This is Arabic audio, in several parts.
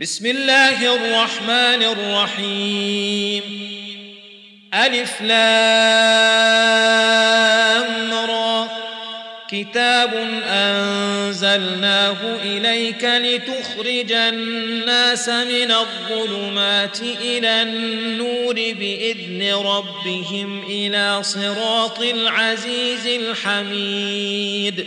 بسم الله الرحمن الرحيم ألف لام را كتاب أنزلناه إليك لتخرج الناس من الظلمات إلى النور بإذن ربهم إلى صراط العزيز الحميد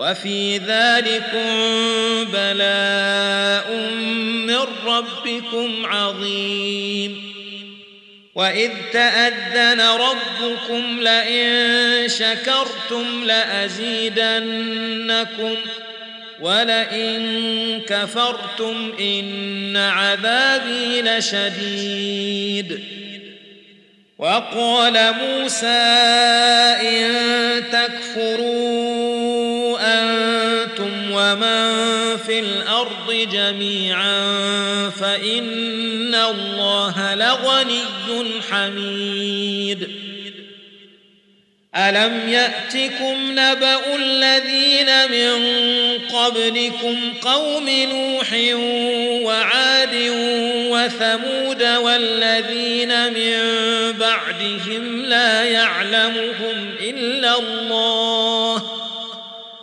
وفي ذلكم بلاء من ربكم عظيم. وإذ تأذن ربكم لئن شكرتم لأزيدنكم ولئن كفرتم إن عذابي لشديد. وقال موسى إن تكفروا أنتم ومن في الأرض جميعا فإن الله لغني حميد ألم يأتكم نبأ الذين من قبلكم قوم نوح وعاد وثمود والذين من بعدهم لا يعلمهم إلا الله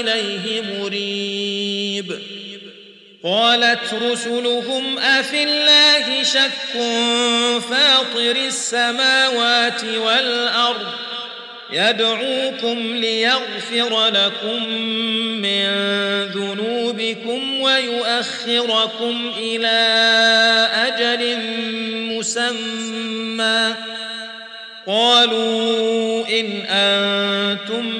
إليه مريب. قالت رسلهم افي الله شك فاطر السماوات والأرض؟ يدعوكم ليغفر لكم من ذنوبكم ويؤخركم إلى أجل مسمى. قالوا إن أنتم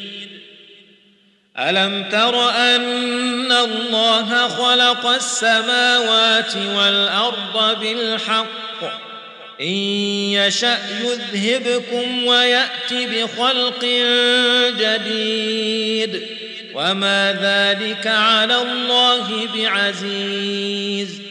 ألم تر أن الله خلق السماوات والأرض بالحق؟ إن يشأ يذهبكم ويأت بخلق جديد. وما ذلك على الله بعزيز.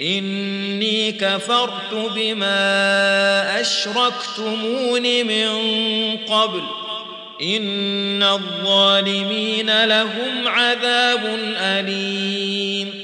إني كفرت بما أشركتمون من قبل. إن الظالمين لهم عذاب أليم.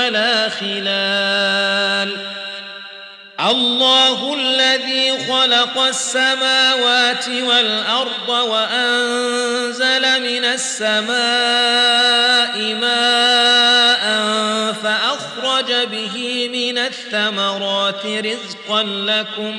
ولا خلال. الله الذي خلق السماوات والأرض وأنزل من السماء ماء فأخرج به من الثمرات رزقا لكم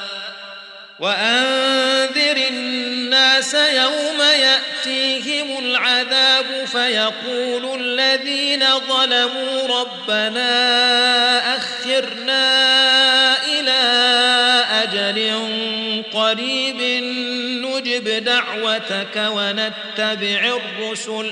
وأنذر الناس يوم يأتيهم العذاب فيقول الذين ظلموا ربنا أخرنا إلى أجل قريب نجب دعوتك ونتبع الرسل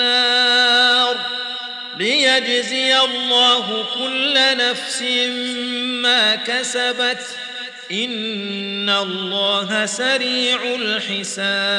النار ليجزي الله كل نفس ما كسبت. إن الله سريع الحساب.